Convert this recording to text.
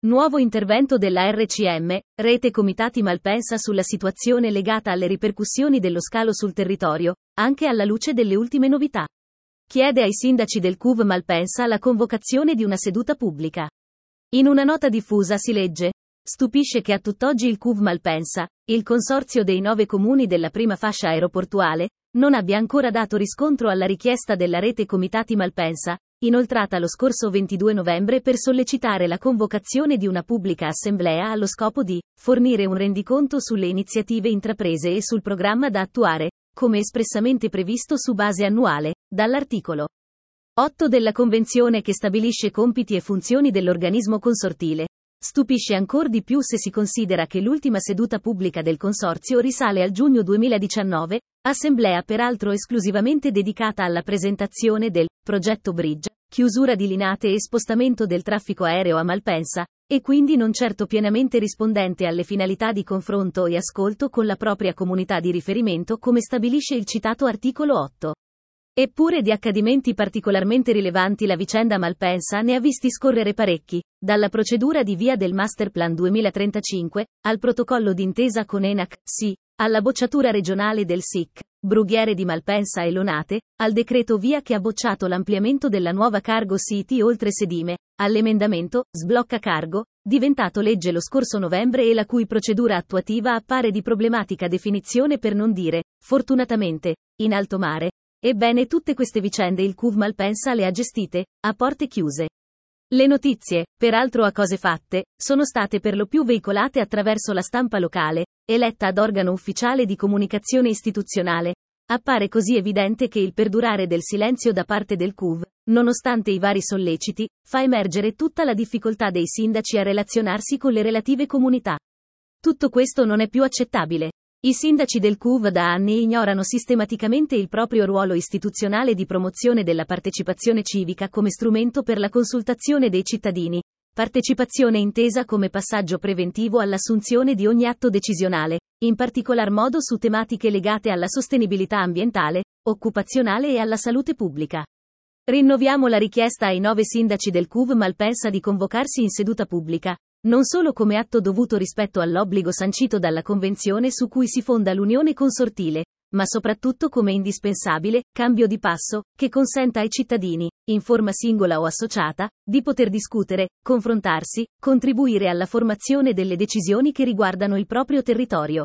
Nuovo intervento della RCM, Rete Comitati Malpensa sulla situazione legata alle ripercussioni dello scalo sul territorio, anche alla luce delle ultime novità. Chiede ai sindaci del CUV Malpensa la convocazione di una seduta pubblica. In una nota diffusa si legge, Stupisce che a tutt'oggi il CUV Malpensa, il consorzio dei nove comuni della prima fascia aeroportuale, non abbia ancora dato riscontro alla richiesta della rete Comitati Malpensa, inoltrata lo scorso 22 novembre per sollecitare la convocazione di una pubblica assemblea allo scopo di fornire un rendiconto sulle iniziative intraprese e sul programma da attuare, come espressamente previsto su base annuale, dall'articolo 8 della Convenzione che stabilisce compiti e funzioni dell'organismo consortile. Stupisce ancor di più se si considera che l'ultima seduta pubblica del consorzio risale al giugno 2019, assemblea peraltro esclusivamente dedicata alla presentazione del progetto Bridge, chiusura di linate e spostamento del traffico aereo a Malpensa, e quindi non certo pienamente rispondente alle finalità di confronto e ascolto con la propria comunità di riferimento come stabilisce il citato articolo 8. Eppure di accadimenti particolarmente rilevanti la vicenda Malpensa ne ha visti scorrere parecchi, dalla procedura di via del Masterplan 2035, al protocollo d'intesa con ENAC, sì, alla bocciatura regionale del SIC, Brughiere di Malpensa e Lonate, al decreto via che ha bocciato l'ampliamento della nuova Cargo City oltre Sedime, all'emendamento, sblocca cargo, diventato legge lo scorso novembre e la cui procedura attuativa appare di problematica definizione per non dire, fortunatamente, in alto mare, Ebbene tutte queste vicende il CUV Malpensa le ha gestite, a porte chiuse. Le notizie, peraltro a cose fatte, sono state per lo più veicolate attraverso la stampa locale, eletta ad organo ufficiale di comunicazione istituzionale. Appare così evidente che il perdurare del silenzio da parte del CUV, nonostante i vari solleciti, fa emergere tutta la difficoltà dei sindaci a relazionarsi con le relative comunità. Tutto questo non è più accettabile. I sindaci del CUV da anni ignorano sistematicamente il proprio ruolo istituzionale di promozione della partecipazione civica come strumento per la consultazione dei cittadini, partecipazione intesa come passaggio preventivo all'assunzione di ogni atto decisionale, in particolar modo su tematiche legate alla sostenibilità ambientale, occupazionale e alla salute pubblica. Rinnoviamo la richiesta ai nove sindaci del CUV Malpensa di convocarsi in seduta pubblica, non solo come atto dovuto rispetto all'obbligo sancito dalla Convenzione su cui si fonda l'Unione Consortile, ma soprattutto come indispensabile cambio di passo che consenta ai cittadini, in forma singola o associata, di poter discutere, confrontarsi, contribuire alla formazione delle decisioni che riguardano il proprio territorio.